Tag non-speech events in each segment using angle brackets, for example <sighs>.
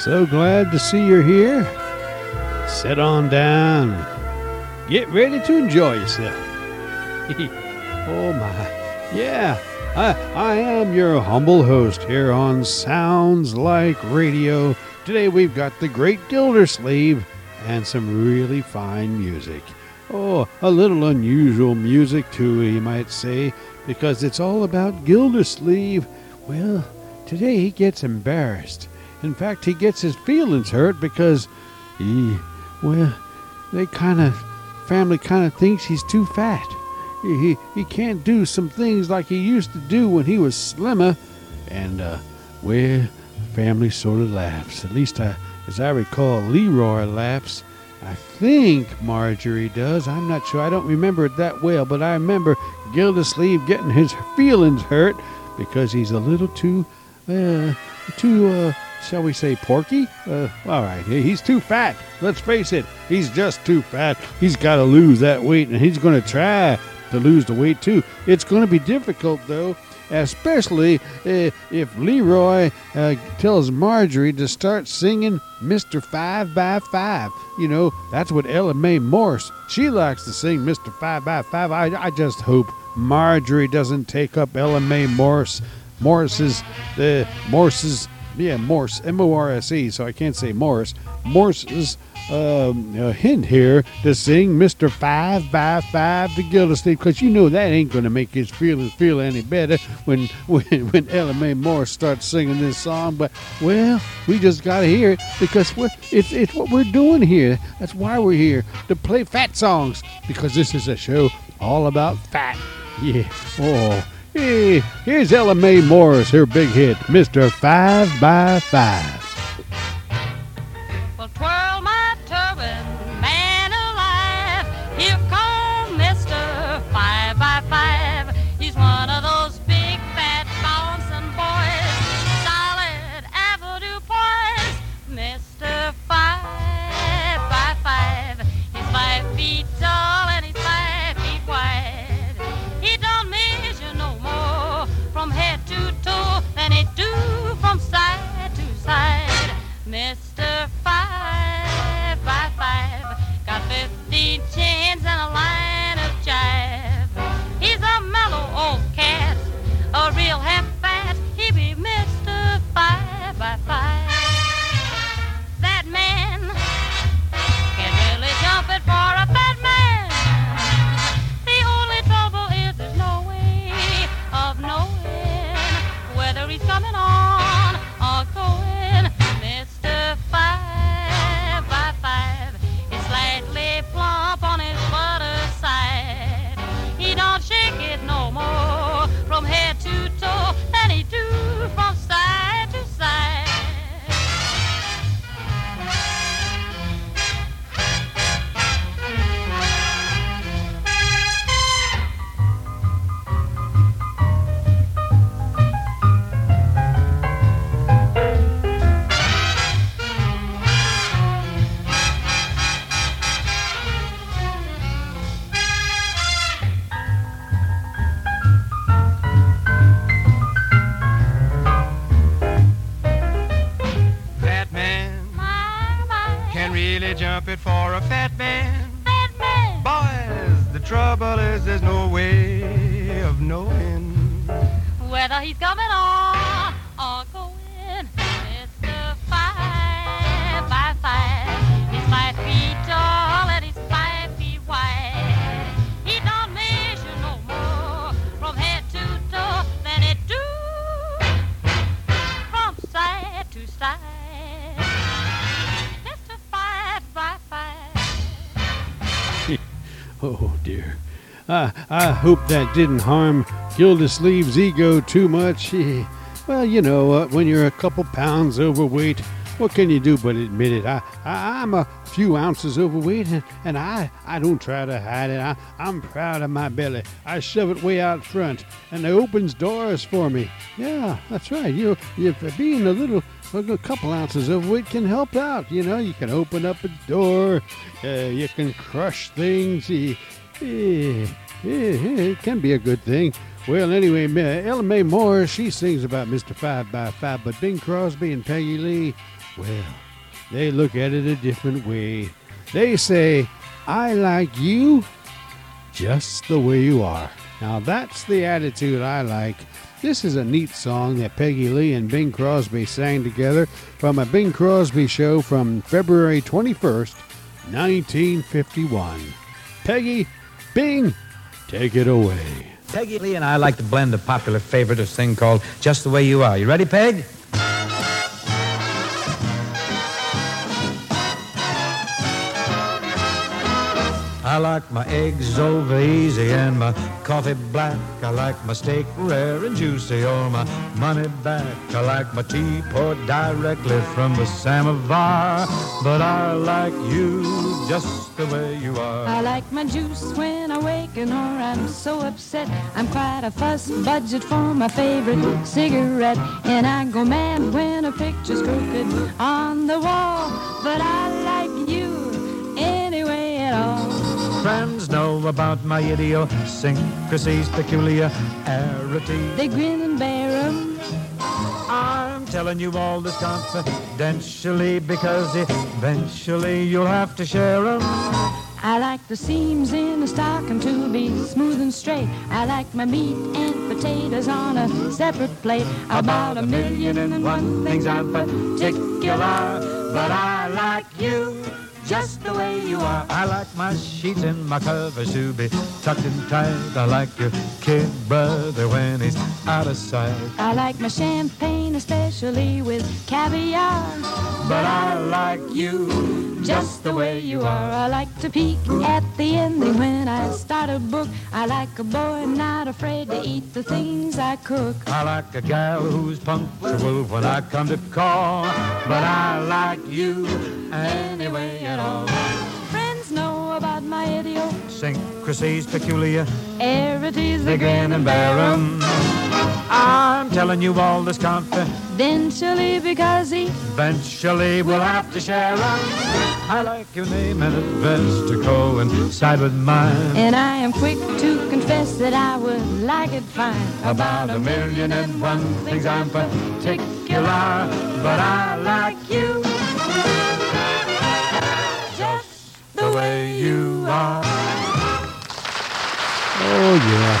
So glad to see you're here. Sit on down. Get ready to enjoy yourself. <laughs> oh my. Yeah, I, I am your humble host here on Sounds Like Radio. Today we've got the great Gildersleeve and some really fine music. Oh, a little unusual music too, you might say, because it's all about Gildersleeve. Well, today he gets embarrassed. In fact, he gets his feelings hurt because he, well, they kind of, family kind of thinks he's too fat. He, he, can't do some things like he used to do when he was slimmer. And, uh, well, family sort of laughs. At least, I, as I recall, Leroy laughs. I think Marjorie does. I'm not sure. I don't remember it that well, but I remember Gildersleeve getting his feelings hurt because he's a little too, uh, too, uh, shall we say, porky? Uh, all right, he's too fat. Let's face it, he's just too fat. He's got to lose that weight, and he's going to try to lose the weight too. It's going to be difficult, though, especially uh, if Leroy uh, tells Marjorie to start singing Mr. Five by Five. You know, that's what Ella Mae Morse, she likes to sing Mr. Five by Five. I, I just hope Marjorie doesn't take up Ella Mae Morse, Morse's, the Morse's, yeah, Morse, M O R S E, so I can't say Morse, Morse's um, a hint here to sing Mr. Five by Five to Gildersleeve because you know that ain't going to make his feelings feel any better when <laughs> when, when Ella Mae Morse starts singing this song. But, well, we just got to hear it because we're, it's, it's what we're doing here. That's why we're here to play fat songs because this is a show all about fat. Yeah. Oh. Hey, here's Ella Mae Morse, her big hit, Mr. 5 by 5 hope that didn't harm Gildersleeve's ego too much. <laughs> Well, you know, uh, when you're a couple pounds overweight, what can you do but admit it? I, I, I'm a few ounces overweight, and, and I, I don't try to hide it. I, I'm proud of my belly. I shove it way out front, and it opens doors for me. Yeah, that's right. You if being a little, a couple ounces overweight can help out. You know, you can open up a door, uh, you can crush things. eh, it can be a good thing. Well, anyway, Ella Mae Moore, she sings about Mr. Five by Five, but Bing Crosby and Peggy Lee, well, they look at it a different way. They say, I like you just the way you are. Now, that's the attitude I like. This is a neat song that Peggy Lee and Bing Crosby sang together from a Bing Crosby show from February 21st, 1951. Peggy, Bing, take it away. Peggy Lee and I like to blend a popular favorite, a thing called Just the Way You Are. You ready, Peg? I like my eggs over easy and my coffee black. I like my steak rare and juicy or my money back. I like my tea poured directly from the samovar. But I like you just the way you are. I like my juice when I waken or I'm so upset. I'm quite a fuss budget for my favorite cigarette. And I go mad when a picture's crooked on the wall. But I like Friends know about my idiosyncrasies, peculiarity. They grin and bear 'em. I'm telling you all this confidentially because eventually you'll have to share 'em. I like the seams in a stocking to be smooth and straight. I like my meat and potatoes on a separate plate. About a million and one things I'm particular, but I like you just the way you are. I like my sheets and my covers to be tucked and tight. I like your kid brother when he's out of sight. I like my champagne, especially with caviar. But I like you Just the way you are. I like to peek at the ending when I start a book. I like a boy not afraid to eat the things I cook. I like a gal who's punctual when I come to call. But I like you anyway at all. Friends know about my Syncrasies peculiar, idiosyncrasies. they grin and bear 'em. I'm telling you all this confidentially. Eventually, because Eventually we'll have to share 'em. I like your name and address to coincide with mine. And I am quick to confess that I would like it fine. About a million and one things I'm particular, but I like you just the way you are. Oh, yeah.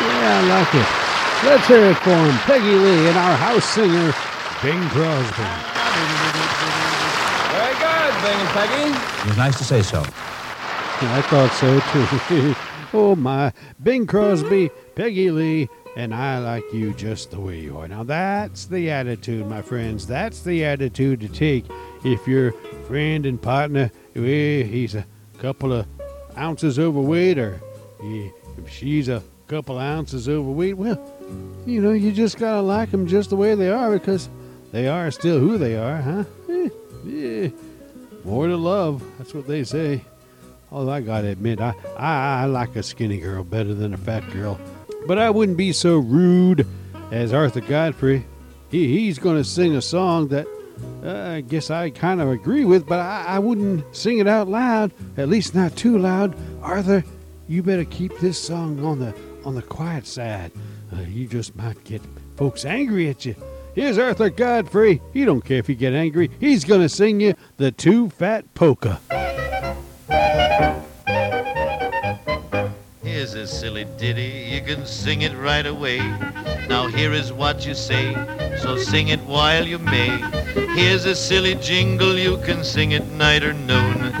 Yeah, I like it. Let's hear it for him, Peggy Lee and our house singer, Bing Crosby. Very good, Bing and Peggy. It was nice to say so. Yeah, I thought so too. <laughs> oh my, Bing Crosby, Peggy Lee, and I like you just the way you are. Now that's the attitude, my friends. That's the attitude to take if your friend and partner, eh, he's a couple of ounces overweight, or eh, if she's a couple ounces overweight. Well, you know, you just gotta like them just the way they are because they are still who they are, huh? Eh. More to love. That's what they say. Although I gotta admit, I, I, I like a skinny girl better than a fat girl. But I wouldn't be so rude as Arthur Godfrey. He, he's gonna sing a song that uh, I guess I kind of agree with, but I, I wouldn't sing it out loud. At least not too loud. Arthur, you better keep this song on the on the quiet side. Uh, you just might get folks angry at you. Here's Arthur Godfrey. He don't care if you get angry. He's gonna sing you the Two Fat Polka. Here's a silly ditty, you can sing it right away. Now here is what you say, so sing it while you may. Here's a silly jingle, you can sing it night or noon.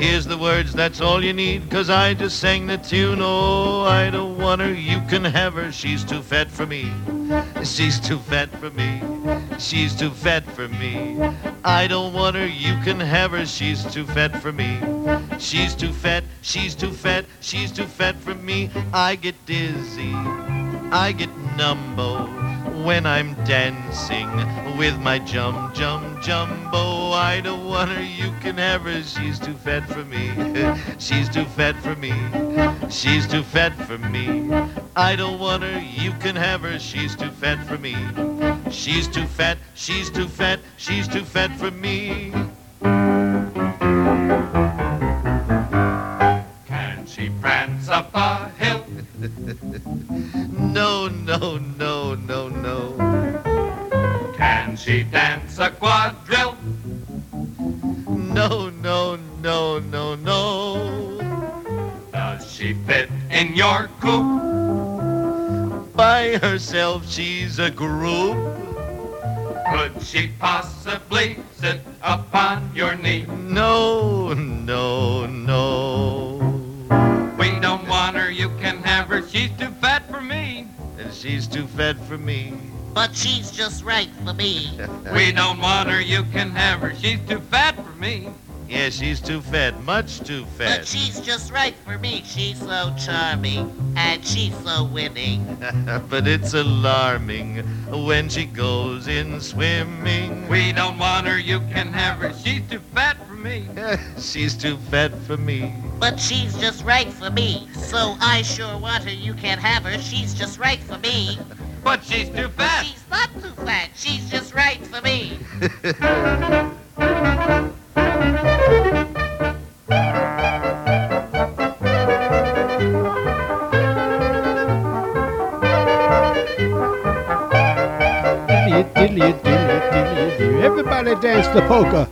Here's the words, that's all you need, cause I just sang the tune. Oh, I don't want her, you can have her, she's too fat for me. She's too fat for me. She's too fat for me. I don't want her, you can have her, she's too fat for me. She's too fat, she's too fat, she's too fat for me. I get dizzy, I get numbo when I'm dancing with my jum jum jumbo. I don't want her, you can have her, <laughs> she's too fat for me. she's too fat for me. She's too fat for me. I don't want her, you can have her, she's too fat for me. She's too fat, she's too fat, she's too fat for me. Can she prance up a hill? <laughs> No, no, no, no, no. Can she dance a quadrille? No, no, no, no, no. Does she fit in your coupe? By herself, she's a group. Could she possibly sit upon your knee? No, no, no. We don't want her, you can. She's too fat for me. And she's too fat for me. But she's just right for me. <laughs> We don't want her, you can have her. She's too fat for me. Yeah, she's too fat, much too fat. But she's just right for me. She's so charming and she's so winning. <laughs> but it's alarming when she goes in swimming. We don't want her, you can have her. She's too fat for me. <laughs> she's too fat for me. But she's just right for me. So I sure want her. You can't have her. She's just right for me. <laughs> But she's too But fat. she's not too fat. She's just right for me. Diddly, diddly, diddly, diddly, diddly. Everybody dance the polka.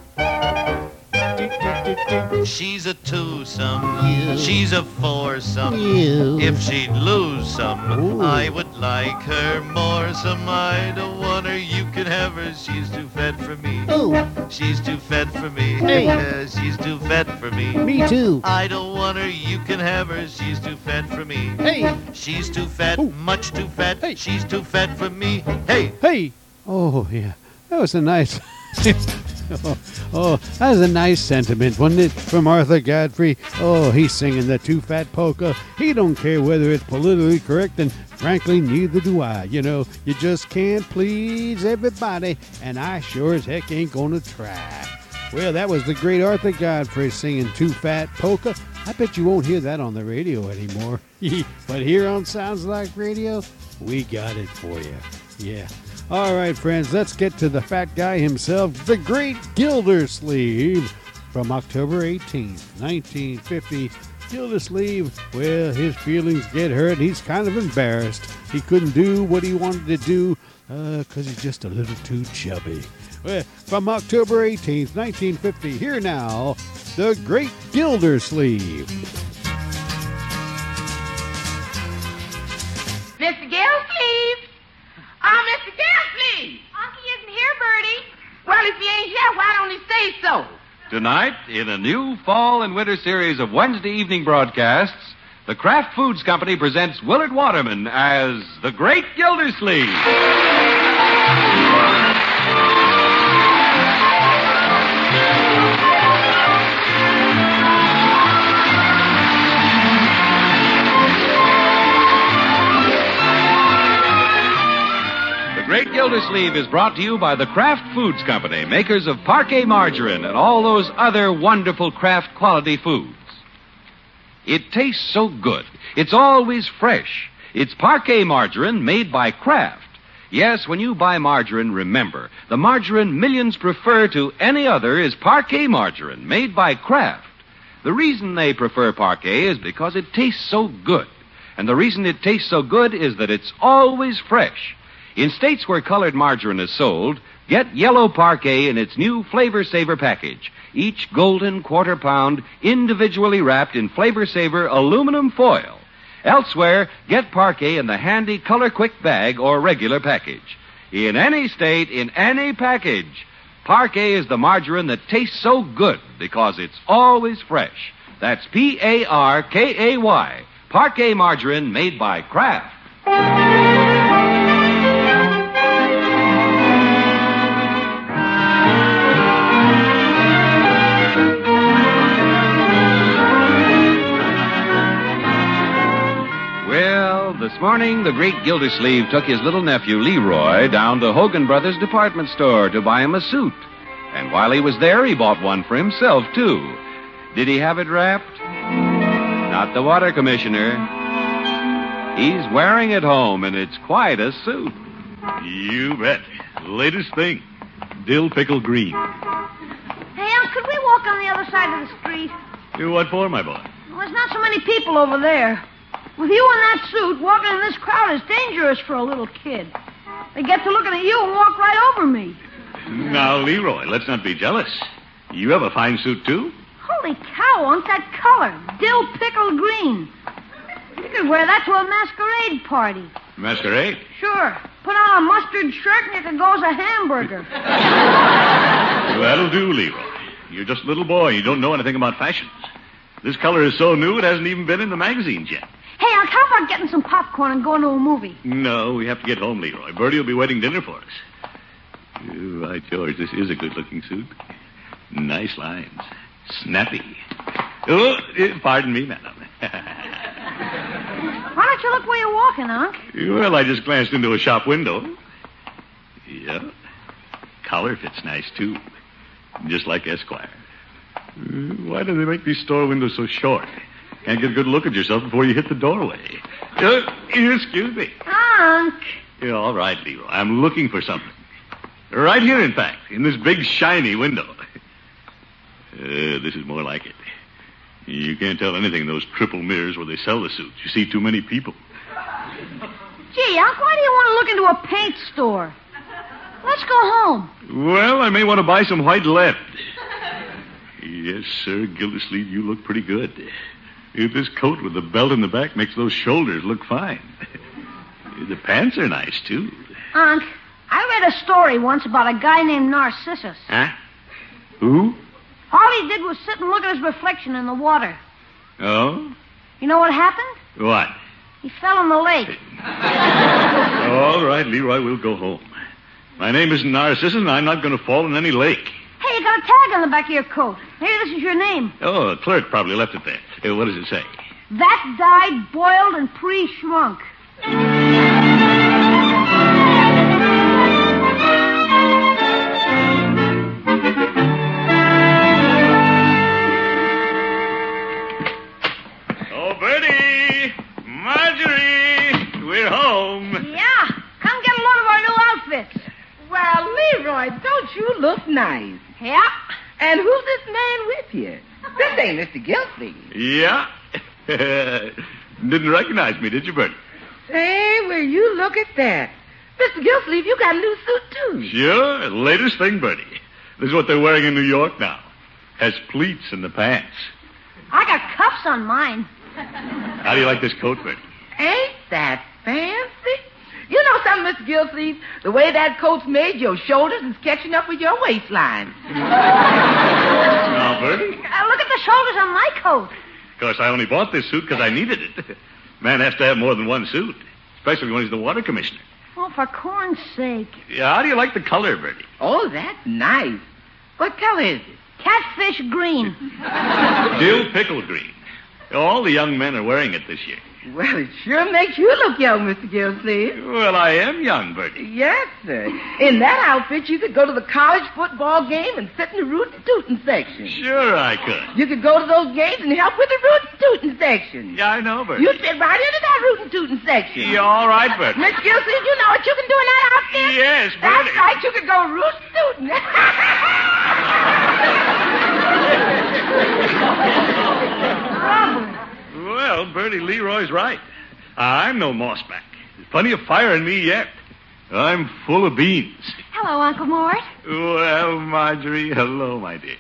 She's a twosome. She's a foursome. You. If she'd lose some, Ooh. I would like her more. Some I don't want her. You can have her. She's too fat for me. Ooh, She's too fat for me. Hey. She's too fat for me. me too. I don't want her. You can have her. She's too fat for me. Hey, She's too fat, Ooh. much too fat. Hey. She's too fat for me. Hey, hey. Oh, yeah. That was a nice. <laughs> oh, oh, that was a nice sentiment, wasn't it? From Arthur Godfrey. Oh, he's singing the Too Fat Polka. He don't care whether it's politically correct, and frankly, neither do I. You know, you just can't please everybody, and I sure as heck ain't gonna try. Well, that was the great Arthur Godfrey singing Too Fat Polka. I bet you won't hear that on the radio anymore. <laughs> but here on Sounds Like Radio, we got it for you. Yeah. All right, friends, let's get to the fat guy himself, the great Gildersleeve from October 18th, 1950. Gildersleeve, well, his feelings get hurt. He's kind of embarrassed. He couldn't do what he wanted to do uh, because he's just a little too chubby. Well, from October 18th, 1950, here now, the great Gildersleeve. Mr. Gillsleeve! Oh, ah, Mr. Gillsleeve! Here, Birdie. Well, if he ain't here, why don't he say so? Tonight, in a new fall and winter series of Wednesday evening broadcasts, the Kraft Foods Company presents Willard Waterman as the Great Gildersleeve. Great Gildersleeve is brought to you by the Kraft Foods Company, makers of Parkay margarine and all those other wonderful Kraft quality foods. It tastes so good. It's always fresh. It's Parkay margarine made by Kraft. Yes, when you buy margarine, remember, the margarine millions prefer to any other is Parkay margarine made by Kraft. The reason they prefer Parkay is because it tastes so good. And the reason it tastes so good is that it's always fresh. In states where colored margarine is sold, get yellow Parkay in its new Flavor Saver package. Each golden quarter pound individually wrapped in Flavor Saver aluminum foil. Elsewhere, get Parkay in the handy Color Quick bag or regular package. In any state, in any package, Parkay is the margarine that tastes so good because it's always fresh. That's P A R K A Y. Parkay margarine made by Kraft. Morning the great Gildersleeve took his little nephew Leroy down to Hogan Brothers department store to buy him a suit. And while he was there, he bought one for himself, too. Did he have it wrapped? Not the water commissioner. He's wearing it home, and it's quite a suit. You bet. Latest thing. Dill pickle green. Hey, Unc, could we walk on the other side of the street? You what for, my boy? Well, there's not so many people over there. With you in that suit, walking in this crowd is dangerous for a little kid. They get to looking at you and walk right over me. Now, Leroy, let's not be jealous. You have a fine suit, too. Holy cow, on that color. Dill pickle green. You could wear that to a masquerade party. Masquerade? Sure. Put on a mustard shirt and you could go as a hamburger. <laughs> That'll do, Leroy. You're just a little boy. You don't know anything about fashions. This color is so new it hasn't even been in the magazines yet. Hey, Unc, how about getting some popcorn and going to a movie? No, we have to get home, Leroy. Birdie will be waiting dinner for us. Oh, by George, this is a good-looking suit. Nice lines. Snappy. Oh, eh, pardon me, madam. <laughs> Why don't you look where you're walking, Unc? well, I just glanced into a shop window. Yeah. Collar fits nice, too. Just like Esquire. Uh, Why do they make these store windows so short? Can't get a good look at yourself before you hit the doorway. Uh, excuse me. Unc. Yeah, all right, Leroy. I'm looking for something. Right here, in fact, in this big shiny window. <laughs> Uh, this is more like it. You can't tell anything in those triple mirrors where they sell the suits. You see too many people. Gee, Unc, why do you want to look into a paint store? Let's go home. Well, I may want to buy some white lead. Yes, sir, Gildersleeve, you look pretty good. This coat with the belt in the back makes those shoulders look fine. <laughs> The pants are nice, too. Unc, I read a story once about a guy named Narcissus. Huh? Who? All he did was sit and look at his reflection in the water. Oh? You know what happened? What? He fell in the lake. <laughs> All right, Leroy, we'll go home. My name isn't Narcissus, and I'm not going to fall in any lake. Hey, you got a tag on the back of your coat. Maybe this is your name. Oh, a clerk probably left it there. Uh, what does it say? That died boiled and pre-shrunk. Leroy, don't you look nice? Yeah. And who's this man with you? This ain't Mr. Gilsleeve. Yeah? <laughs> Didn't recognize me, did you, Birdie? Say, will you look at that? Mr. Gilsleeve, you got a new suit, too. Sure. Latest thing, Birdie. This is what they're wearing in New York now. Has pleats in the pants. I got cuffs on mine. How do you like this coat, Birdie? Ain't that fancy? You know something, Mr. Gilsleeve? The way that coat's made, your shoulders is catching up with your waistline. Now, Birdie? Uh, look at the shoulders on my coat. Of course, I only bought this suit because I needed it. <laughs> Man has to have more than one suit, especially when he's the water commissioner. Oh, for corn's sake. Yeah, how do you like the color, Birdie? Oh, that's nice. What color is it? Catfish green. <laughs> Dill pickle green. All the young men are wearing it this year. Well, it sure makes you look young, Mr. Gilsleeve. Well, I am young, Birdie. Yes, sir. In that outfit, you could go to the college football game and sit in the rootin' tootin' section. Sure I could. You could go to those games and help with the rootin' tootin' section. Yeah, I know, Birdie. You'd fit right into that rootin' tootin' section. Yeah, all right, Birdie. Miss Gilsleeve, you know what you can do in that outfit? Yes, That's right. You could go <laughs> <laughs> rootin' tootin'. Well, Birdie Leroy's right. I'm no mossback. There's plenty of fire in me yet. I'm full of beans. Hello, Uncle Mort. Well, Marjorie, hello, my dear.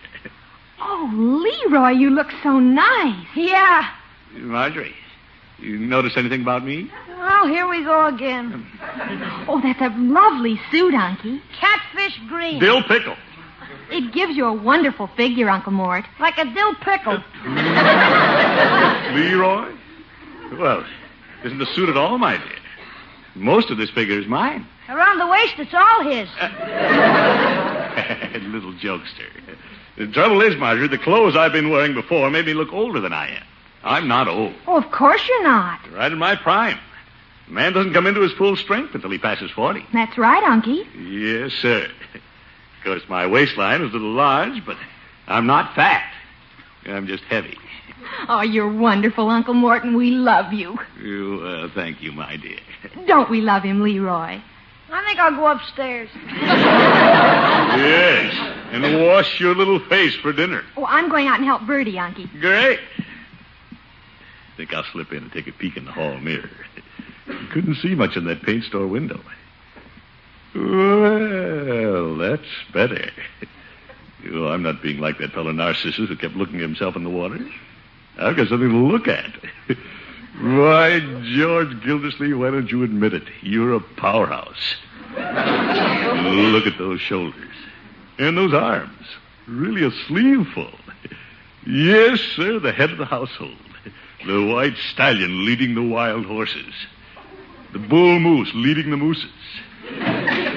Oh, Leroy, you look so nice. Yeah. Marjorie, you notice anything about me? Oh, here we go again. Hmm. Oh, that's a lovely suit, Unky. Catfish green. Dill pickle. It gives you a wonderful figure, Uncle Mort. Like a dill pickle. <laughs> Leroy? Well, isn't the suit at all, my dear? Most of this figure is mine. Around the waist, it's all his. <laughs> Little jokester. The trouble is, Marjorie, the clothes I've been wearing before made me look older than I am. I'm not old. Oh, of course you're not. Right in my prime. A man doesn't come into his full strength until he passes 40. That's right, Unky. Yes, sir. Of course, my waistline is a little large, but I'm not fat. I'm just heavy. <laughs> Oh, you're wonderful, Uncle Morton. We love you. You, uh, thank you, my dear. <laughs> Don't we love him, Leroy? I think I'll go upstairs. <laughs> Yes, and wash your little face for dinner. Oh, I'm going out and help Birdie, Unky. Great. I think I'll slip in and take a peek in the hall mirror. Couldn't see much in that paint store window. Well, that's better. Oh, I'm not being like that fellow Narcissus who kept looking at himself in the water. I've got something to look at. <laughs> Why, George Gildersleeve, why don't you admit it? You're a powerhouse. Look at those shoulders. And those arms. Really a sleeveful. Yes, sir, the head of the household. The white stallion leading the wild horses. The bull moose leading the mooses. Hi,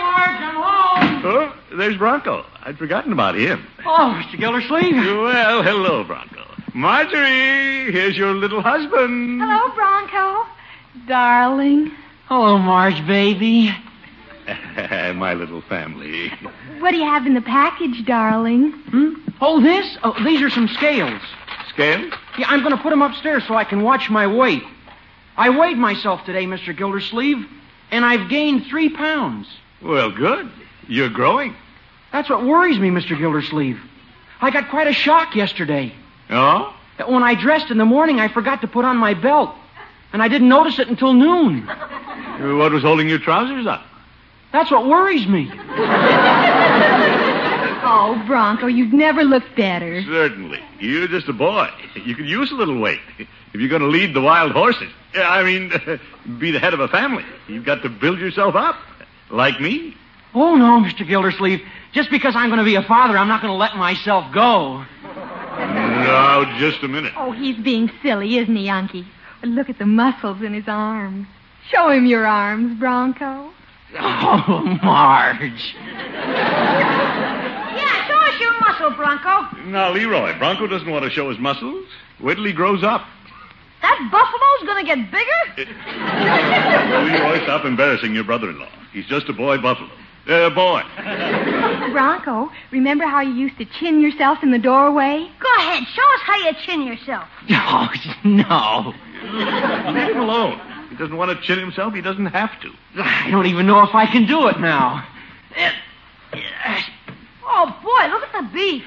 Marge, I'm home. Oh, there's Bronco. I'd forgotten about him. Oh, Mr. Gildersleeve. Well, hello, Bronco. Marjorie, here's your little husband. Hello, Bronco. Darling. Hello, Marge, baby. <laughs> My little family. What do you have in the package, darling? Hmm? Oh, this? Oh, these are some scales. Scales? Yeah, I'm going to put them upstairs so I can watch my weight. I weighed myself today, Mr. Gildersleeve, and I've gained three pounds. Well, good. You're growing. That's what worries me, Mr. Gildersleeve. I got quite a shock yesterday. Oh? When I dressed in the morning, I forgot to put on my belt, and I didn't notice it until noon. What was holding your trousers up? That's what worries me. <laughs> Oh, Bronco, you've never looked better. Certainly. You're just a boy. You could use a little weight. If you're going to lead the wild horses, I mean, <laughs> be the head of a family, you've got to build yourself up. Like me. Oh, no, Mr. Gildersleeve. Just because I'm going to be a father, I'm not going to let myself go. Now, just a minute. Oh, he's being silly, isn't he, Unky? Look at the muscles in his arms. Show him your arms, Bronco. Oh, Marge. Yeah, show us your muscle, Bronco. Now, Leroy, Bronco doesn't want to show his muscles. Wait till he grows up. That buffalo's gonna get bigger? Leroy, stop embarrassing your brother-in-law. He's just a boy buffalo. Uh, boy. Bronco, remember how you used to chin yourself in the doorway? Go ahead, show us how you chin yourself. Oh, no. Leave him alone. He doesn't want to chin himself. He doesn't have to. I don't even know if I can do it now. Oh, boy, look at the beef.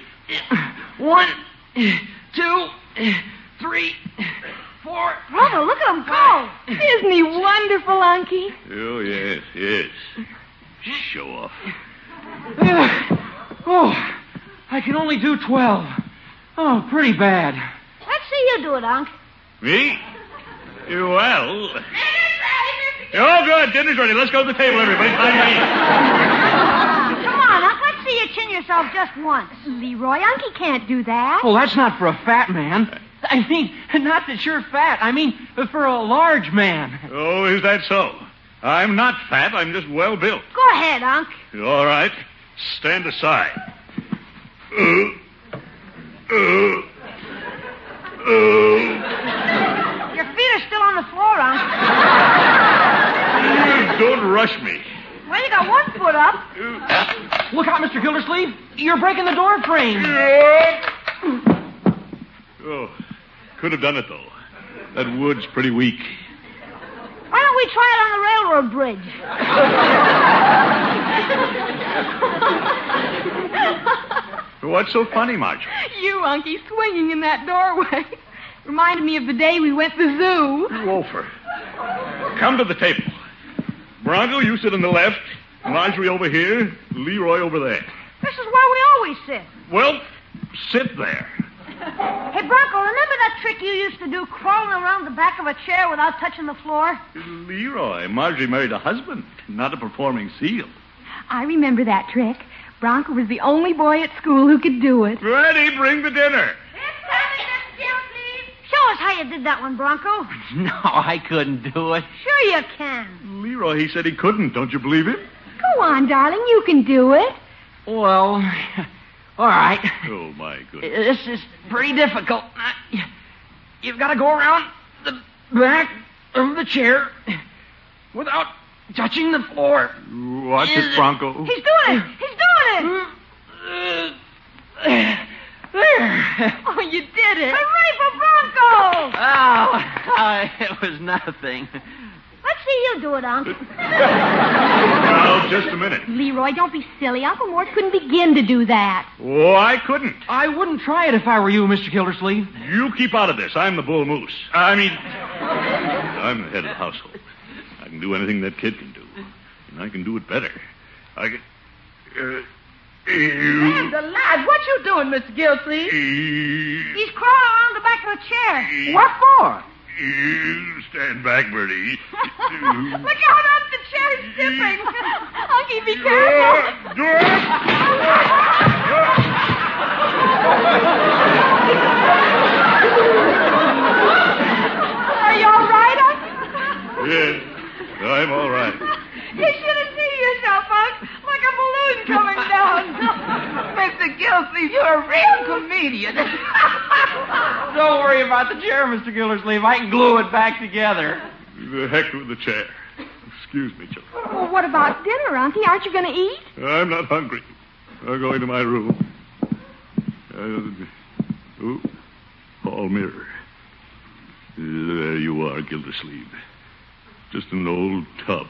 One, two, three, four. Bronco, look at him go. Isn't he wonderful, Unky? Oh, yes, yes. Show off. <laughs> Oh, I can only do twelve. Oh, pretty bad. Let's see you do it, Unc. Me? Well. Dinner's ready. Oh, good. Dinner's ready. Let's go to the table, everybody. Time to. <laughs> Come on, Unc, let's see you chin yourself just once. Leroy, Unky can't do that. Well, that's not for a fat man. I mean, not that you're fat. I mean, for a large man. Oh, is that so? I'm not fat. I'm just well built. Go ahead, Unc. All right. Stand aside. Uh, uh, uh. Your feet are still on the floor, Unc. Don't rush me. Well, you got one foot up. Look out, Mr. Gildersleeve. You're breaking the door frame. Oh, could have done it, though. That wood's pretty weak. Why don't we try it on the railroad bridge? What's so funny, Marjorie? you, Unky, swinging in that doorway. Reminded me of the day we went to the zoo. Wolfer. Come to the table. Bronco, you sit on the left. Marjorie over here. Leroy over there. This is where we always sit. Well, sit there. Hey, Bronco, remember that trick you used to do, crawling around the back of a chair without touching the floor? Leroy, Marjorie married a husband, not a performing seal. I remember that trick. Bronco was the only boy at school who could do it. Ready, bring the dinner. Show us how you did that one, Bronco. <laughs> No, I couldn't do it. Sure you can. Leroy, he said he couldn't. Don't you believe him? Go on, darling. You can do it. Well, all right. Oh, my goodness. <laughs> This is pretty difficult. You've got to go around the back of the chair without touching the floor. Watch it, Bronco. He's doing it. He's doing it. There. Oh, you did it. Hooray for Bronco. Oh, uh, <laughs> it was nothing. Let's see you you do it, Unc. Now, just a minute. Leroy, don't be silly. Uncle Mort couldn't begin to do that. Oh, I couldn't. I wouldn't try it if I were you, Mr. Gildersleeve. You keep out of this. I'm the bull moose. I mean, I'm the head of the household. I can do anything that kid can do, and I can do it better. I can. Uh, Man's alive. What you doing, Mr. Gilsleeve? He's crawling along the back of the chair. What for? You stand back, Birdie. <laughs> Look out, Unc, the chair's tipping. Unky, be careful. Are you all right, Unc? yes, I'm all right. You should have seen yourself, Unc. Like a balloon coming down. <laughs> Mr. Gilsleeve, you're a real comedian. <laughs> Don't worry about the chair, Mr. Gildersleeve. I can glue it back together. The heck with the chair. Excuse me, children. Well, what about dinner, Unky? Aren't you going to eat? I'm not hungry. I'll go into my room. Uh, oh, hall mirror. There you are, Gildersleeve. Just an old tub.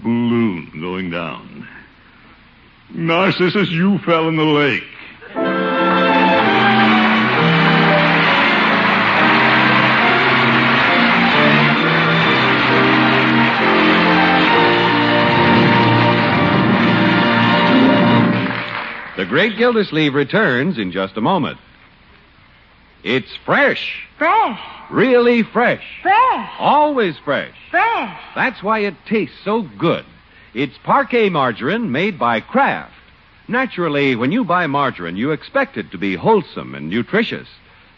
Balloon going down. Narcissus, you fell in the lake. The Great Gildersleeve returns in just a moment. It's fresh, Fresh, really fresh, fresh, always fresh. fresh. That's why it tastes so good. It's Parkay margarine made by Kraft. Naturally, when you buy margarine, you expect it to be wholesome and nutritious.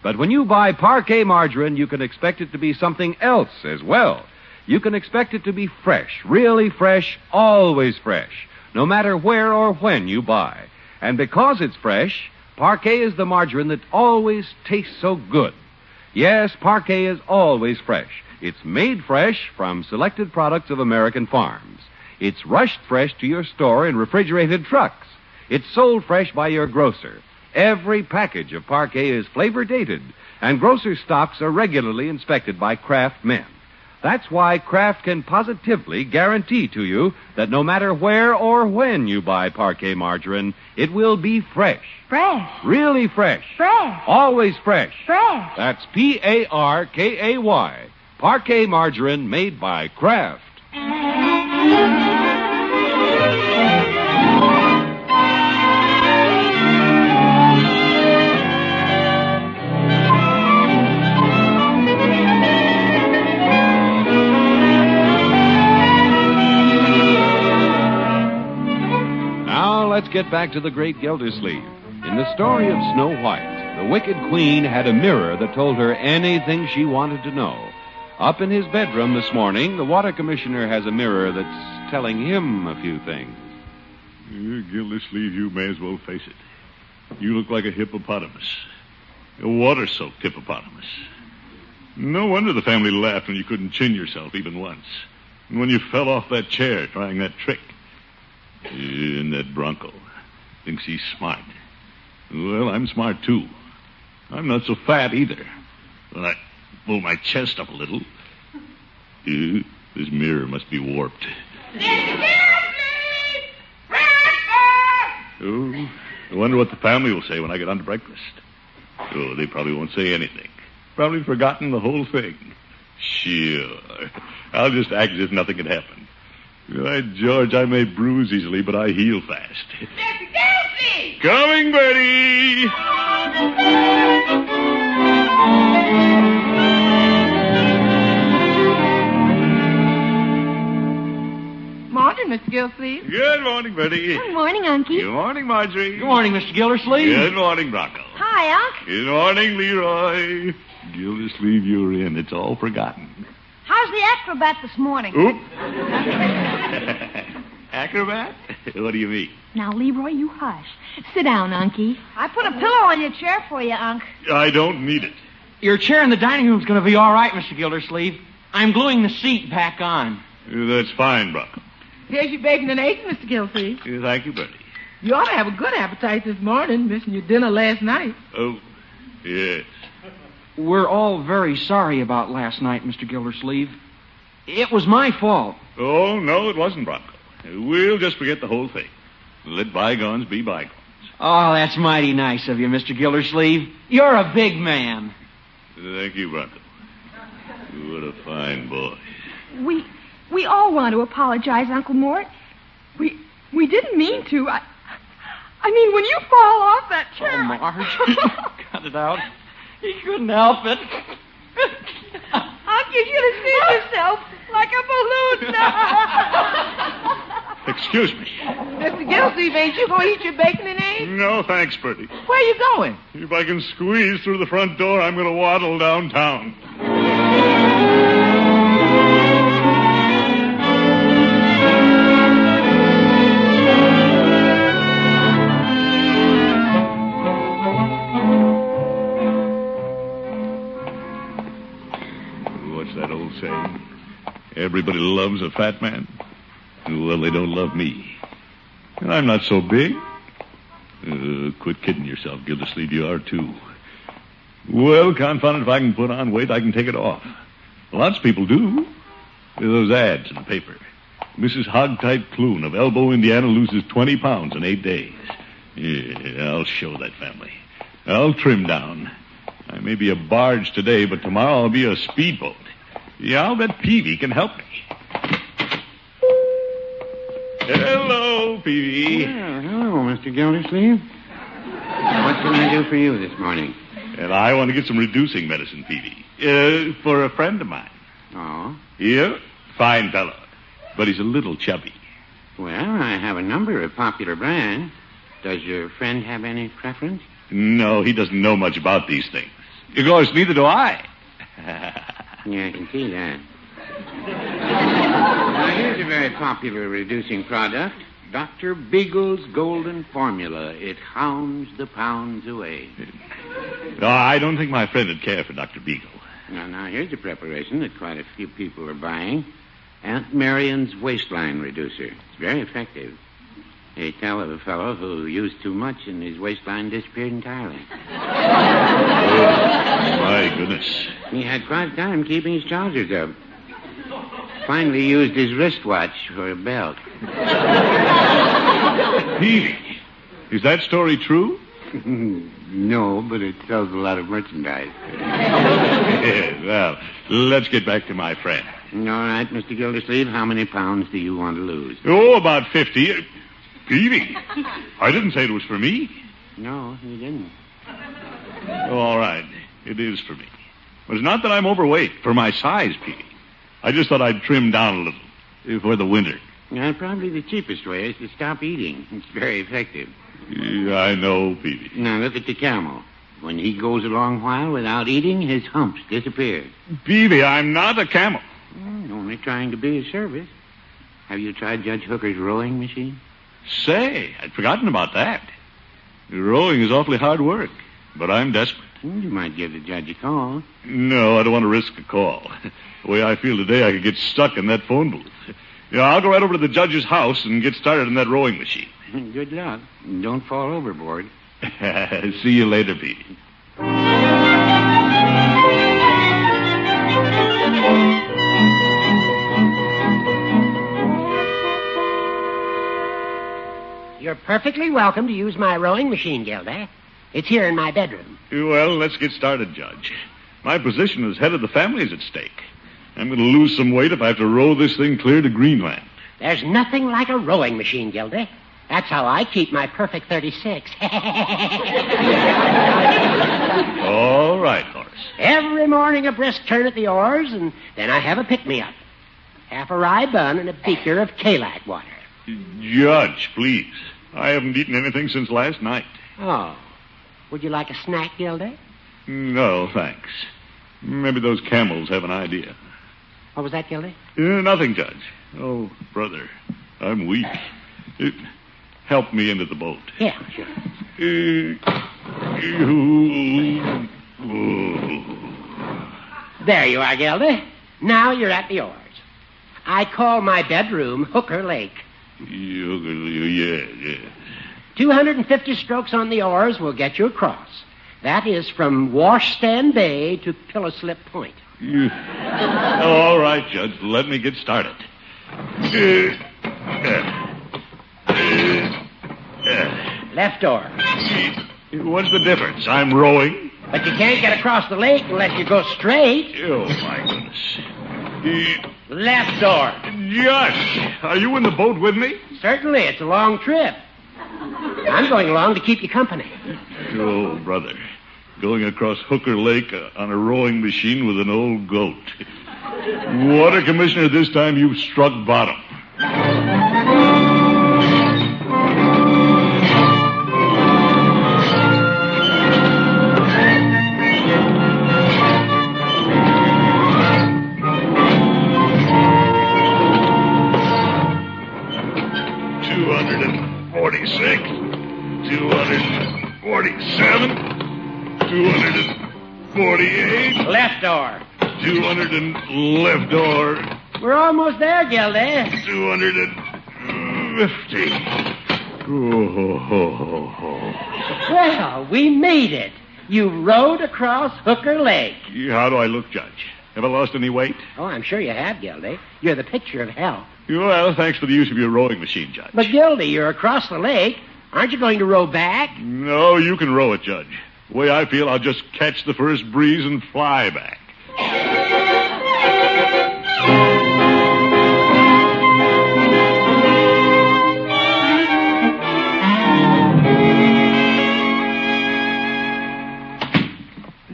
But when you buy Parkay margarine, you can expect it to be something else as well. You can expect it to be fresh, really fresh, always fresh, no matter where or when you buy. And because it's fresh, Parkay is the margarine that always tastes so good. Yes, Parkay is always fresh. It's made fresh from selected products of American farms. It's rushed fresh to your store in refrigerated trucks. It's sold fresh by your grocer. Every package of Parkay is flavor dated, and grocer stocks are regularly inspected by Kraft men. That's why Kraft can positively guarantee to you that no matter where or when you buy Parkay margarine, it will be fresh. Fresh, Really fresh. fresh, Always fresh. fresh. That's P A R K A Y. Parkay margarine made by Kraft. Let's get back to the great Gildersleeve. In the story of Snow White, the wicked queen had a mirror that told her anything she wanted to know. Up in his bedroom this morning, the water commissioner has a mirror that's telling him a few things. You Gildersleeve, you may as well face it. You look like a hippopotamus. A water soaked hippopotamus. No wonder the family laughed when you couldn't chin yourself even once. And when you fell off that chair trying that trick. And that Bronco thinks he's smart. Well, I'm smart too. I'm not so fat either. When I pull my chest up a little, uh, this mirror must be warped. Oh, I wonder what the family will say when I get on to breakfast. Oh, they probably won't say anything. Probably forgotten the whole thing. Sure. I'll just act as if nothing had happened. By George, I may bruise easily, but I heal fast. Coming, Birdie! Morning, Mr. Gilsleeve. Good morning, Birdie. Good morning, Unky. Good morning, Marjorie. Good morning, Mr. Gildersleeve. Good morning, Bronco. Hi, Unc. Good morning, Leroy. Gildersleeve, you're in. It's all forgotten. How's the acrobat this morning? Oop. <laughs> Acrobat? What do you mean? Now, Leroy, you hush. Sit down, Unky. I put a pillow on your chair for you, Unc. I don't need it. Your chair in the dining room's going to be all right, Mr. Gildersleeve. I'm gluing the seat back on. That's fine, Bronco. Here's your bacon and eggs, Mr. Gilsleeve. Thank you, Birdie. You ought to have a good appetite this morning, missing your dinner last night. Oh, yes. We're all very sorry about last night, Mr. Gildersleeve. It was my fault. Oh, no, it wasn't, Bronco. We'll just forget the whole thing. Let bygones be bygones. Oh, that's mighty nice of you, Mr. Gildersleeve. You're a big man. Thank you, Bronco. What a fine boy. We we all want to apologize, Uncle Mort. We we didn't mean to. I I mean, when you fall off that chair. Oh, Marge. <laughs> Cut it out. He couldn't help it. Unc, you should have seen yourself like a balloon. Excuse me. Mr. Gilsleeve, ain't you going to eat your bacon and eggs? No, thanks, Birdie. Where are you going? If I can squeeze through the front door, I'm going to waddle downtown. Saying? Everybody loves a fat man. Well, they don't love me. And I'm not so big. Uh, quit kidding yourself, Gildersleeve. You are too. Well, confound it, if I can put on weight, I can take it off. Lots of people do. Those ads in the paper. Mrs. Hogtight Clune of Elbow, Indiana loses 20 pounds in eight days. Yeah, I'll show that family. I'll trim down. I may be a barge today, but tomorrow I'll be a speedboat. Yeah, I'll bet Peavy can help me. Hello, Peavy. Well, hello, Mr. Gildersleeve. What can I do for you this morning? And I want to get some reducing medicine, Peavy. Uh, for a friend of mine. Oh? Yeah, fine fellow. But he's a little chubby. Well, I have a number of popular brands. Does your friend have any preference? No, he doesn't know much about these things. Of course, neither do I. <laughs> Yeah, I can see that. <laughs> now, here's a very popular reducing product. Dr. Beagle's Golden Formula. It hounds the pounds away. No, I don't think my friend would care for Dr. Beagle. Now, now, here's a preparation that quite a few people are buying. Aunt Marion's Waistline Reducer. It's very effective. They tell of a fellow who used too much and his waistline disappeared entirely. Oh, my goodness. He had quite a time keeping his trousers up. Finally used his wristwatch for a belt. Is that story true? <laughs> no, but it sells a lot of merchandise. Yeah, <laughs> well, let's get back to my friend. All right, Mr. Gildersleeve, how many pounds do you want to lose? Oh, about 50. Peavy, I didn't say it was for me. No, you didn't. Oh, all right. It is for me. It's not that I'm overweight. For my size, Peavy. I just thought I'd trim down a little for the winter. Yeah, probably the cheapest way is to stop eating. It's very effective. Yeah, I know, Peavy. Now, look at the camel. When he goes a long while without eating, his humps disappear. Peavy, I'm not a camel. Mm, only trying to be of service. Have you tried Judge Hooker's rowing machine? Say, I'd forgotten about that. Rowing is awfully hard work, but I'm desperate. Well, you might give the judge a call. No, I don't want to risk a call. The way I feel today, I could get stuck in that phone booth. Yeah, I'll go right over to the judge's house and get started in that rowing machine. <laughs> Good luck. Don't fall overboard. <laughs> See you later, Pete. You're perfectly welcome to use my rowing machine, Gildy. It's here in my bedroom. Well, let's get started, Judge. My position as head of the family is at stake. I'm going to lose some weight if I have to row this thing clear to Greenland. There's nothing like a rowing machine, Gildy. That's how I keep my perfect 36. <laughs> All right, Horace. Every morning a brisk turn at the oars, and then I have a pick-me-up. Half a rye bun and a beaker of Kalak water. Judge, please. I haven't eaten anything since last night. Oh. Would you like a snack, Gildy? No, thanks. Maybe those camels have an idea. What was that, Gildy? Uh, nothing, Judge. Oh, brother, I'm weak. Uh, help me into the boat. Yeah, sure. Uh, oh. There you are, Gildy. Now you're at the oars. I call my bedroom Hooker Lake. You- Yeah, yeah. 250 strokes on the oars will get you across. That is from Washstand Bay to Pillow Slip Point. You... Oh, all right, Judge. Let me get started. Left door. What's the difference? I'm rowing. But you can't get across the lake unless you go straight. Oh, my goodness. Left door. Judge, are you in the boat with me? Certainly, it's a long trip. I'm going along to keep you company. Oh, brother. Going across Hooker Lake uh, on a rowing machine with an old goat. Water Commissioner, this time you've struck bottom. Door. two hundred and left door, We're almost there, Gildy. two hundred and fifty. Oh, ho, ho, ho, ho. Well, we made it. You rode across Hooker Lake. How do I look, Judge? Have I lost any weight? Oh, I'm sure you have, Gildy. You're the picture of health. Well, thanks for the use of your rowing machine, Judge. But, Gildy, you're across the lake. Aren't you going to row back? No, you can row it, Judge. The way I feel, I'll just catch the first breeze and fly back.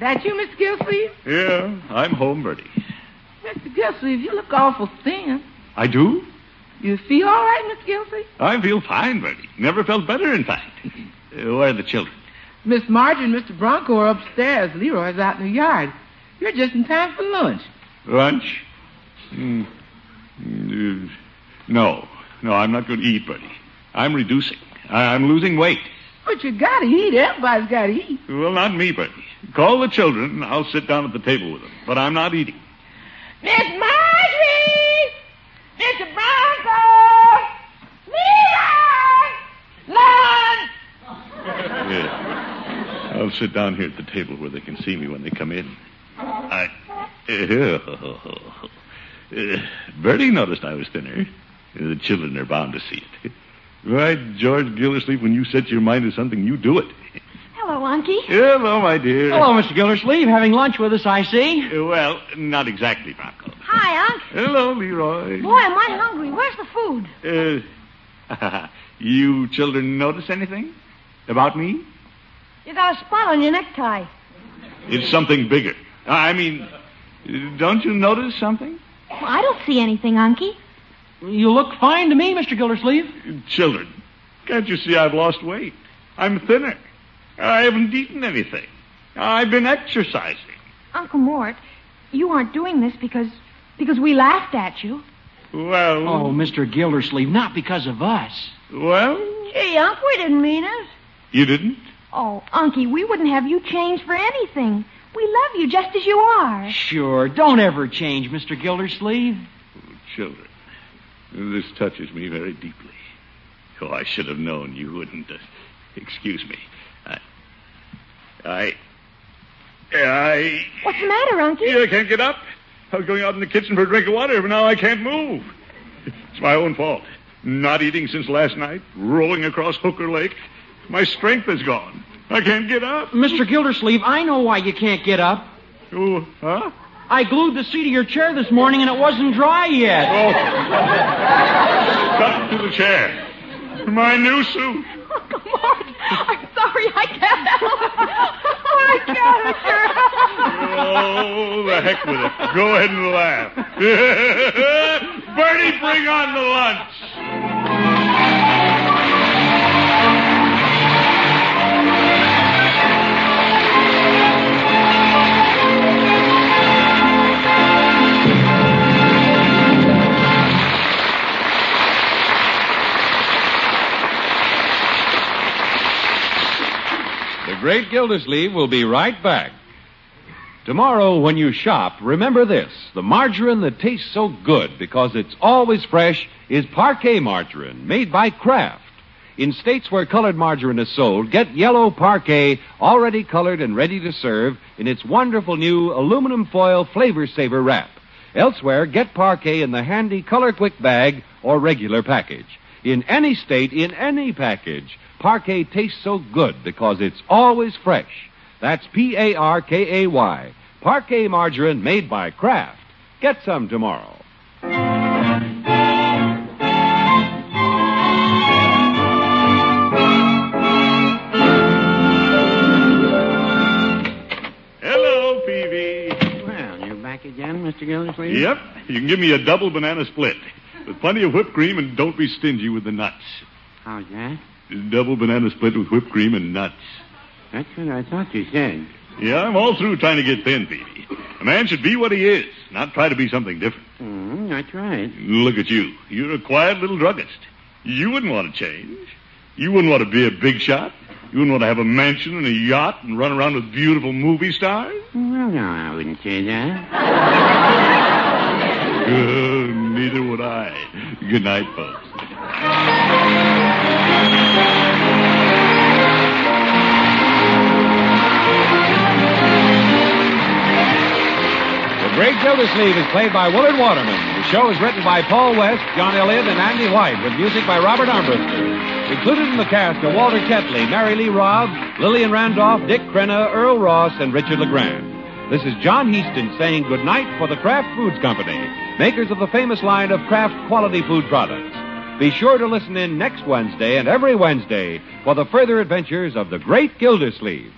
That you, Mr. Gilsleeve? Yeah, I'm home, Birdie. Mr. Gilsleeve, you look awful thin. I do? You feel all right, Mr. Gilsleeve? I feel fine, Birdie. Never felt better, in fact. Uh, where are the children? Miss Marjorie and Mr. Bronco are upstairs. Leroy's out in the yard. You're just in time for lunch. Lunch? Mm, mm, no, no, I'm not going to eat, Birdie. I'm reducing. I'm losing weight. But you gotta eat. Everybody's gotta eat. Well, not me, Birdie. Call the children, and I'll sit down at the table with them. But I'm not eating. Miss Marjorie! Mr. Bronco! Leroy! Lunch! Yeah. I'll sit down here at the table where they can see me when they come in. I. <laughs> Uh, Birdie noticed I was thinner. The children are bound to see it. Right, George Gildersleeve, when you set your mind to something, you do it. Hello, Unky. Hello, my dear. Hello, Mr. Gildersleeve. Having lunch with us, I see. Uh, Well, not exactly, Bronco. Hi, Unc. Hello, Leroy. Boy, am I hungry. Where's the food? Uh, <laughs> you children notice anything about me? You got a spot on your necktie. It's something bigger. I mean, don't you notice something? I don't see anything, Unky. You look fine to me, Mr. Gildersleeve. Children, can't you see I've lost weight? I'm thinner. I haven't eaten anything. I've been exercising. Uncle Mort, you aren't doing this because because we laughed at you. Well. Oh, Mr. Gildersleeve, not because of us. Well, Gee, Unc, we didn't mean it. you didn't? Oh, Unky, we wouldn't have you change for anything. We love you just as you are. Sure, don't ever change, Mr. Gildersleeve. Oh, children, this touches me very deeply. Oh, I should have known you wouldn't. Uh, excuse me. I. I. I. What's the matter, Unky? I can't get up. I was going out in the kitchen for a drink of water, but now I can't move. It's my own fault. Not eating since last night, rolling across Hooker Lake. My strength is gone. I can't get up. Mr. Gildersleeve, I know why you can't get up. Oh, huh? I glued the seat of your chair this morning and it wasn't dry yet. Oh. Cut to the chair. My new suit. Oh, Uncle Mort, I'm sorry, I can't help it. I can't. Oh, the heck with it. Go ahead and laugh. <laughs> Birdie, bring on the lunch. Great Gildersleeve will be right back. Tomorrow, when you shop, remember this the margarine that tastes so good because it's always fresh is Parkay margarine made by Kraft. In states where colored margarine is sold, get yellow Parkay already colored and ready to serve in its wonderful new aluminum foil flavor saver wrap. Elsewhere, get Parkay in the handy color quick bag or regular package. In any state, in any package, Parkay tastes so good because it's always fresh. That's P A R K A Y. Parkay margarine made by Kraft. Get some tomorrow. Hello, Peavy. Well, you back again, Mr. Gildersleeve? Yep. You can give me a double banana split with plenty of whipped cream and don't be stingy with the nuts. How's that? Double banana split with whipped cream and nuts. That's what I thought you said. Yeah, I'm all through trying to get thin, Peavy. A man should be what he is, not try to be something different. Mm, that's right. Look at you. You're a quiet little druggist. You wouldn't want to change. You wouldn't want to be a big shot. You wouldn't want to have a mansion and a yacht and run around with beautiful movie stars. Well, no, I wouldn't say that. <laughs> Uh, neither would I. Good night, folks. The Great Gildersleeve is played by Willard Waterman. The show is written by Paul West, John Elliott, and Andy White, with music by Robert Armbruster. Included in the cast are Walter Tetley, Mary Lee Robb, Lillian Randolph, Dick Crenna, Earle Ross, and Richard LeGrand. This is John Heaston saying goodnight for the Kraft Foods Company, makers of the famous line of Kraft quality food products. Be sure to listen in next Wednesday and every Wednesday for the further adventures of the Great Gildersleeve.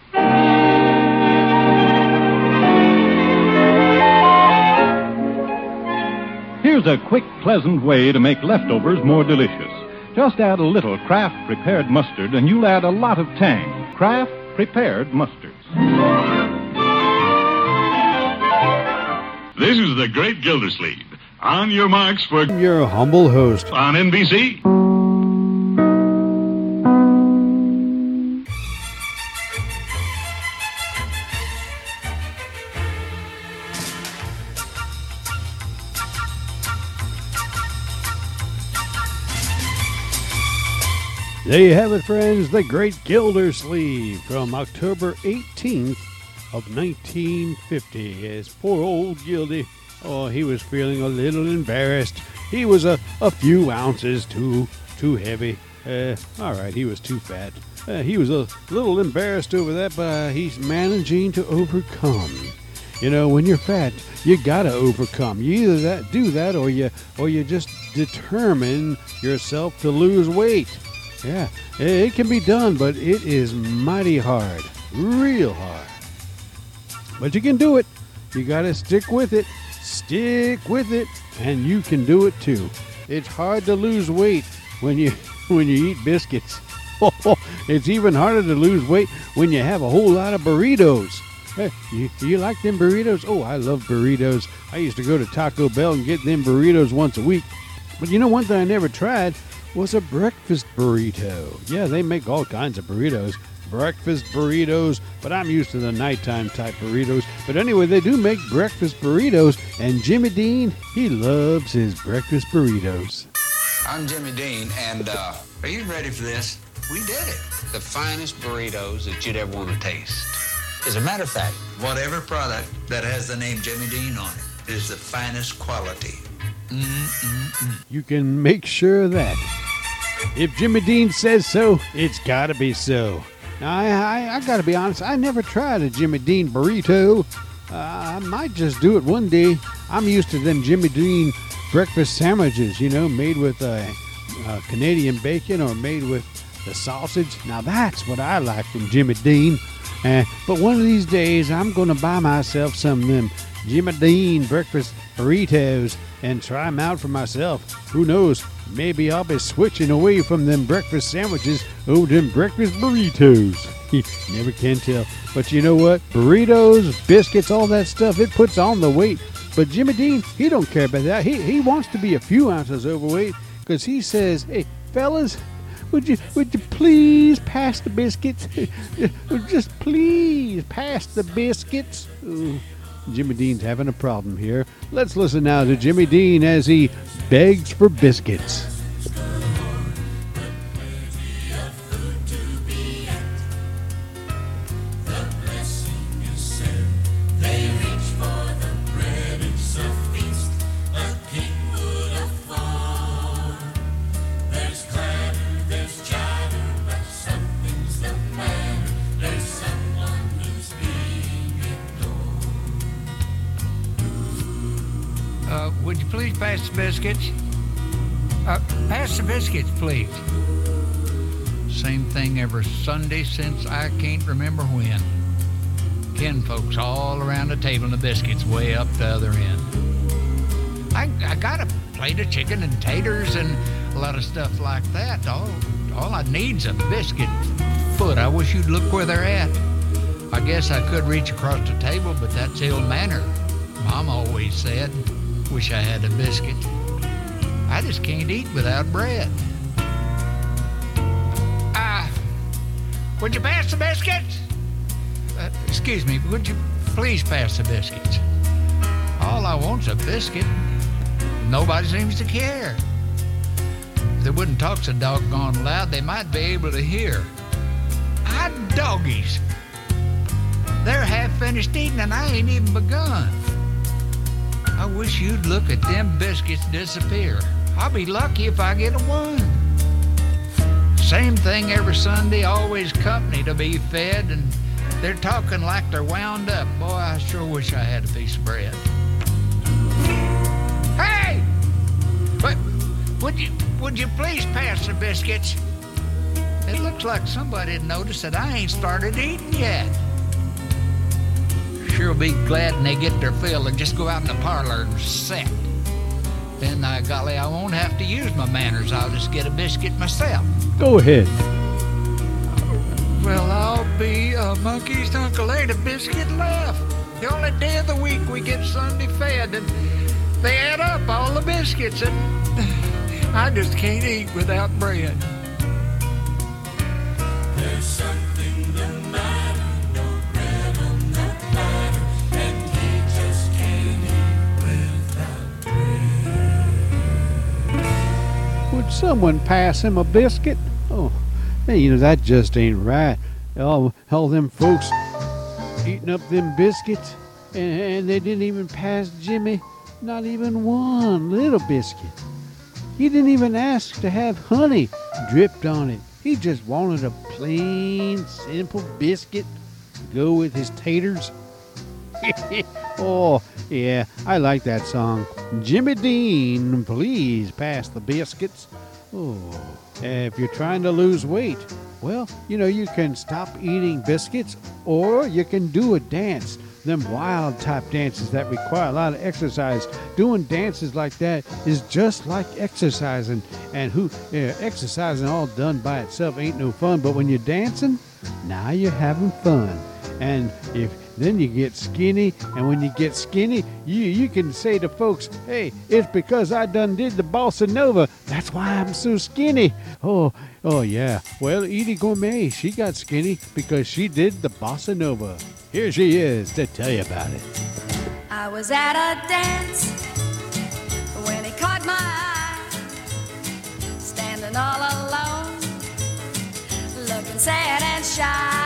Here's a quick, pleasant way to make leftovers more delicious. Just add a little Kraft prepared mustard and you'll add a lot of tang. Kraft prepared mustards. This is the Great Gildersleeve. On your marks for your humble host on NBC. There you have it, friends. The Great Gildersleeve from October 18th of 1950. as poor old Gildy. Oh, he was feeling a little embarrassed. He was a, a few ounces too too heavy. Uh, all right, he was too fat. Uh, he was a little embarrassed over that, but uh, he's managing to overcome. You know, when you're fat, you gotta overcome. You either that do that, or you or you just determine yourself to lose weight. Yeah, it, it can be done, but it is mighty hard, real hard. But you can do it. You gotta stick with it. Stick with it, and you can do it too. It's hard to lose weight when you <laughs> when you eat biscuits. <laughs> it's even harder to lose weight when you have a whole lot of burritos. Hey, you, you like them burritos? Oh, I love burritos. I used to go to Taco Bell and get them burritos once a week. But you know one thing I never tried was a breakfast burrito. Yeah, they make all kinds of burritos. Breakfast burritos, but I'm used to the nighttime type burritos. But anyway, they do make breakfast burritos, and Jimmy Dean, he loves his breakfast burritos. I'm Jimmy Dean, and uh, are you ready for this? We did it. The finest burritos that you'd ever want to taste. As a matter of fact, whatever product that has the name Jimmy Dean on it is the finest quality. Mm-mm-mm. You can make sure of that. If Jimmy Dean says so, it's gotta be so. I, I, I gotta be honest, I never tried a Jimmy Dean burrito. Uh, I might just do it one day. I'm used to them Jimmy Dean breakfast sandwiches, you know, made with uh, uh, Canadian bacon or made with the sausage. Now, that's what I like from Jimmy Dean. Uh, but one of these days, I'm going to buy myself some of them Jimmy Dean breakfast burritos and try them out for myself. Who knows? Maybe I'll be switching away from them breakfast sandwiches over them breakfast burritos. <laughs> Never can tell. But you know what? Burritos, biscuits, all that stuff, it puts on the weight. But Jimmy Dean, he don't care about that. He, he wants to be a few ounces overweight because he says, hey, fellas, would you would you please pass the biscuits? <laughs> Just please pass the biscuits. Jimmy Dean's having a problem here. Let's listen now to Jimmy Dean as he begs for biscuits. Pass the biscuits? Uh, pass the biscuits, please. Same thing every Sunday since I can't remember when. Kin folks all around the table and the biscuits way up the other end. I, I got a plate of chicken and taters and a lot of stuff like that. All, all I need's a biscuit foot. I wish you'd look where they're at. I guess I could reach across the table, but that's ill mannered. Mom always said, wish I had a biscuit. I just can't eat without bread. Ah, would you pass the biscuits? Uh, excuse me, would you please pass the biscuits? All I want's a biscuit. Nobody seems to care. If they wouldn't talk so doggone loud, they might be able to hear. Hot doggies. They're half finished eating and I ain't even begun. I wish you'd look at them biscuits disappear. I'll be lucky if I get a one. Same thing every Sunday, always company to be fed, and they're talking like they're wound up. Boy, I sure wish I had a piece of bread. Hey! Would you would you please pass the biscuits? It looks like somebody noticed that I ain't started eating yet. Sure be glad when they get their fill and just go out in the parlor and sit. Then, uh, golly, I won't have to use my manners. I'll just get a biscuit myself. Go ahead. Well, I'll be a monkey's uncle. Ain't a biscuit left. The only day of the week we get Sunday fed, and they add up all the biscuits, and <sighs> I just can't eat without bread. Would someone pass him a biscuit? Oh, you know, that just ain't right. All, all them folks eating up them biscuits, and, and they didn't even pass Jimmy not even one little biscuit. He didn't even ask to have honey dripped on it. He just wanted a plain, simple biscuit to go with his taters. <laughs> oh, yeah, I like that song. Jimmy Dean, please pass the biscuits. Oh, if you're trying to lose weight, well, you know, you can stop eating biscuits or you can do a dance. Them wild type dances that require a lot of exercise. Doing dances like that is just like exercising. And who yeah, exercising all done by itself ain't no fun. But when you're dancing, now you're having fun. And if then you get skinny, and when you get skinny, you you can say to folks, "Hey, it's because I done did the bossa nova. That's why I'm so skinny." Oh, oh yeah. Well, Eydie Gormé, she got skinny because she did the bossa nova. Here she is to tell you about it. I was at a dance when he caught my eye, standing all alone, looking sad and shy.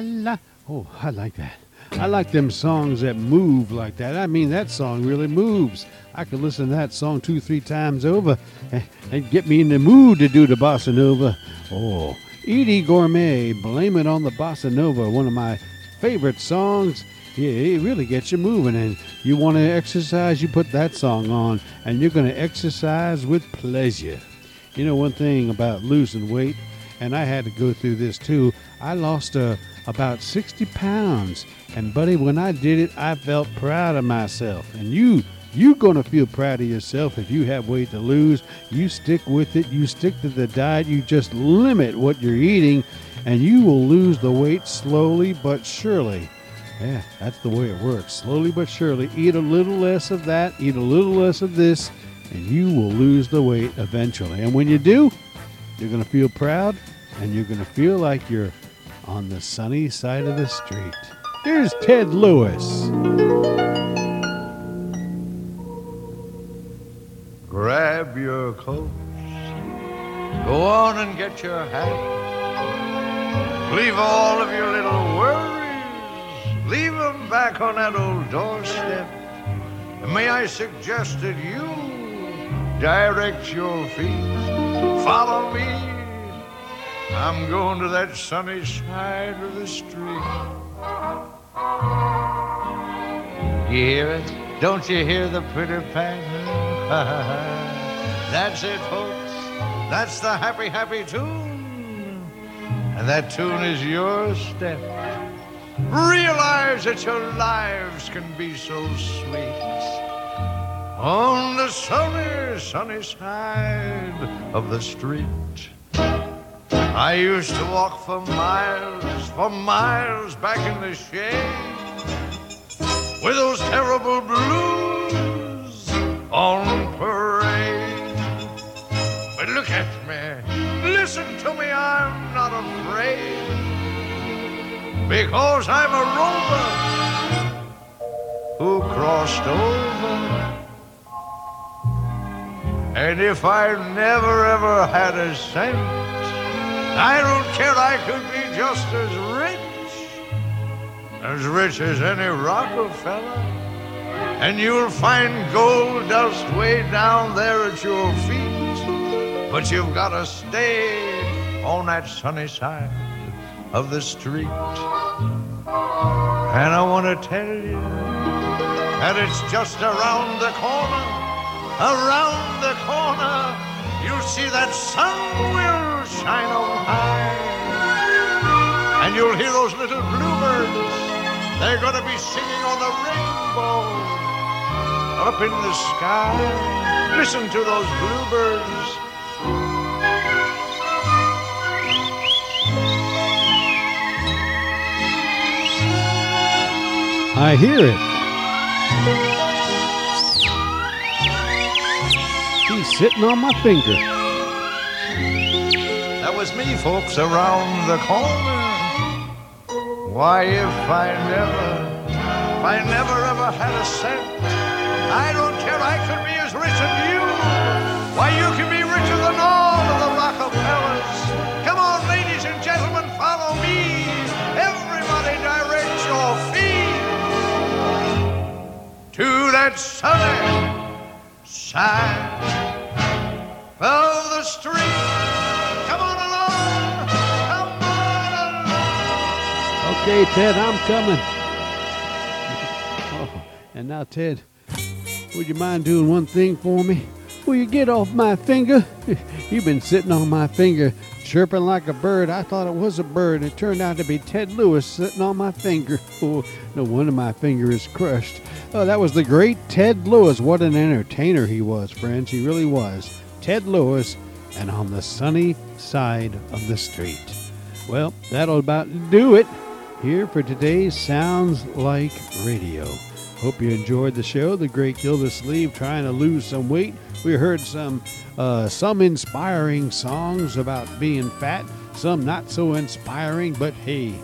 La la. Oh, I like that. I like them songs that move like that. I mean, that song really moves. I could listen to that song two, three times over and, and get me in the mood to do the bossa nova. Oh, Eydie Gormé, Blame It on the Bossa Nova, one of my favorite songs. Yeah, it really gets you moving, and you want to exercise, you put that song on, and you're going to exercise with pleasure. You know, one thing about losing weight, and I had to go through this too, I lost uh, about 60 pounds. And, buddy, when I did it, I felt proud of myself. And you, you're going to feel proud of yourself if you have weight to lose. You stick with it, you stick to the diet, you just limit what you're eating, and you will lose the weight slowly but surely. Yeah, that's the way it works. Slowly but surely. Eat a little less of that, eat a little less of this, and you will lose the weight eventually. And when you do, you're going to feel proud and you're going to feel like you're on the sunny side of the street. Here's Ted Lewis. Grab your coats. Go on and get your hat. Leave all of your little worries. Leave them back on that old doorstep. And may I suggest that you direct your feet. Follow me. I'm going to that sunny side of the street. You hear it? Don't you hear the pretty patter? <laughs> That's it, folks. That's the happy, happy tune. And that tune is your step. Realize that your lives can be so sweet. On the sunny, sunny side of the street. I used to walk for miles, for miles back in the shade with those terrible blues on parade. But look at me, listen to me, I'm not afraid because I'm a rover who crossed over. And if I never ever had a cent, I don't care, I could be just as rich, as rich as any Rockefeller. And you'll find gold dust way down there at your feet. But you've got to stay on that sunny side of the street. And I want to tell you that it's just around the corner, around the corner. You'll see that sun will shine on high. And you'll hear those little bluebirds. They're going to be singing on the rainbow up in the sky. Listen to those bluebirds. I hear it. He's sitting on my finger. Me, folks, around the corner. Why, if I never, if I never ever had a cent, I don't care, I could be as rich as you. Why, you can be richer than all of the Rockefellers. Come on, ladies and gentlemen, follow me. Everybody direct your feet to that sunny side of the street. Okay, Ted, I'm coming. Oh, and now, Ted, would you mind doing one thing for me? Will you get off my finger? <laughs> You've been sitting on my finger, chirping like a bird. I thought it was a bird. It turned out to be Ted Lewis sitting on my finger. <laughs> Oh, no wonder my finger is crushed. Oh, that was the great Ted Lewis. What an entertainer he was, friends. He really was. Ted Lewis, and on the sunny side of the street. Well, that'll about do it here for today's Sounds Like Radio. Hope you enjoyed the show. The great Gildersleeve trying to lose some weight. We heard some uh, some inspiring songs about being fat, some not so inspiring, but hey,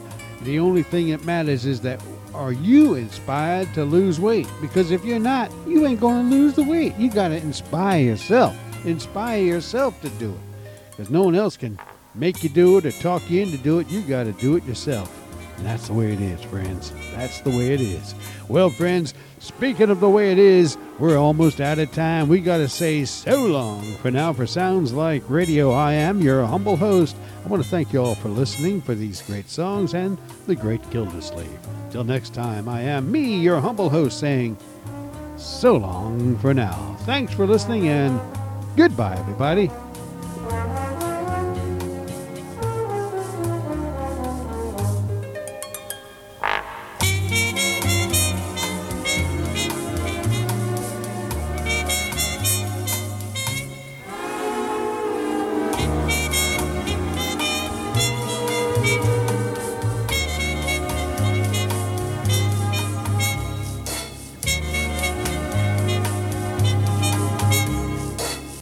the only thing that matters is that are you inspired to lose weight? Because if you're not, you ain't going to lose the weight. You got to inspire yourself. Inspire yourself to do it. Because no one else can make you do it or talk you into do it. You got to do it yourself. And that's the way it is, friends. That's the way it is. Well, friends, speaking of the way it is, we're almost out of time. We got to say so long for now for Sounds Like Radio. I am your humble host. I want to thank you all for listening for these great songs and the great Gildersleeve. Till next time, I am me, your humble host, saying so long for now. Thanks for listening and goodbye, everybody.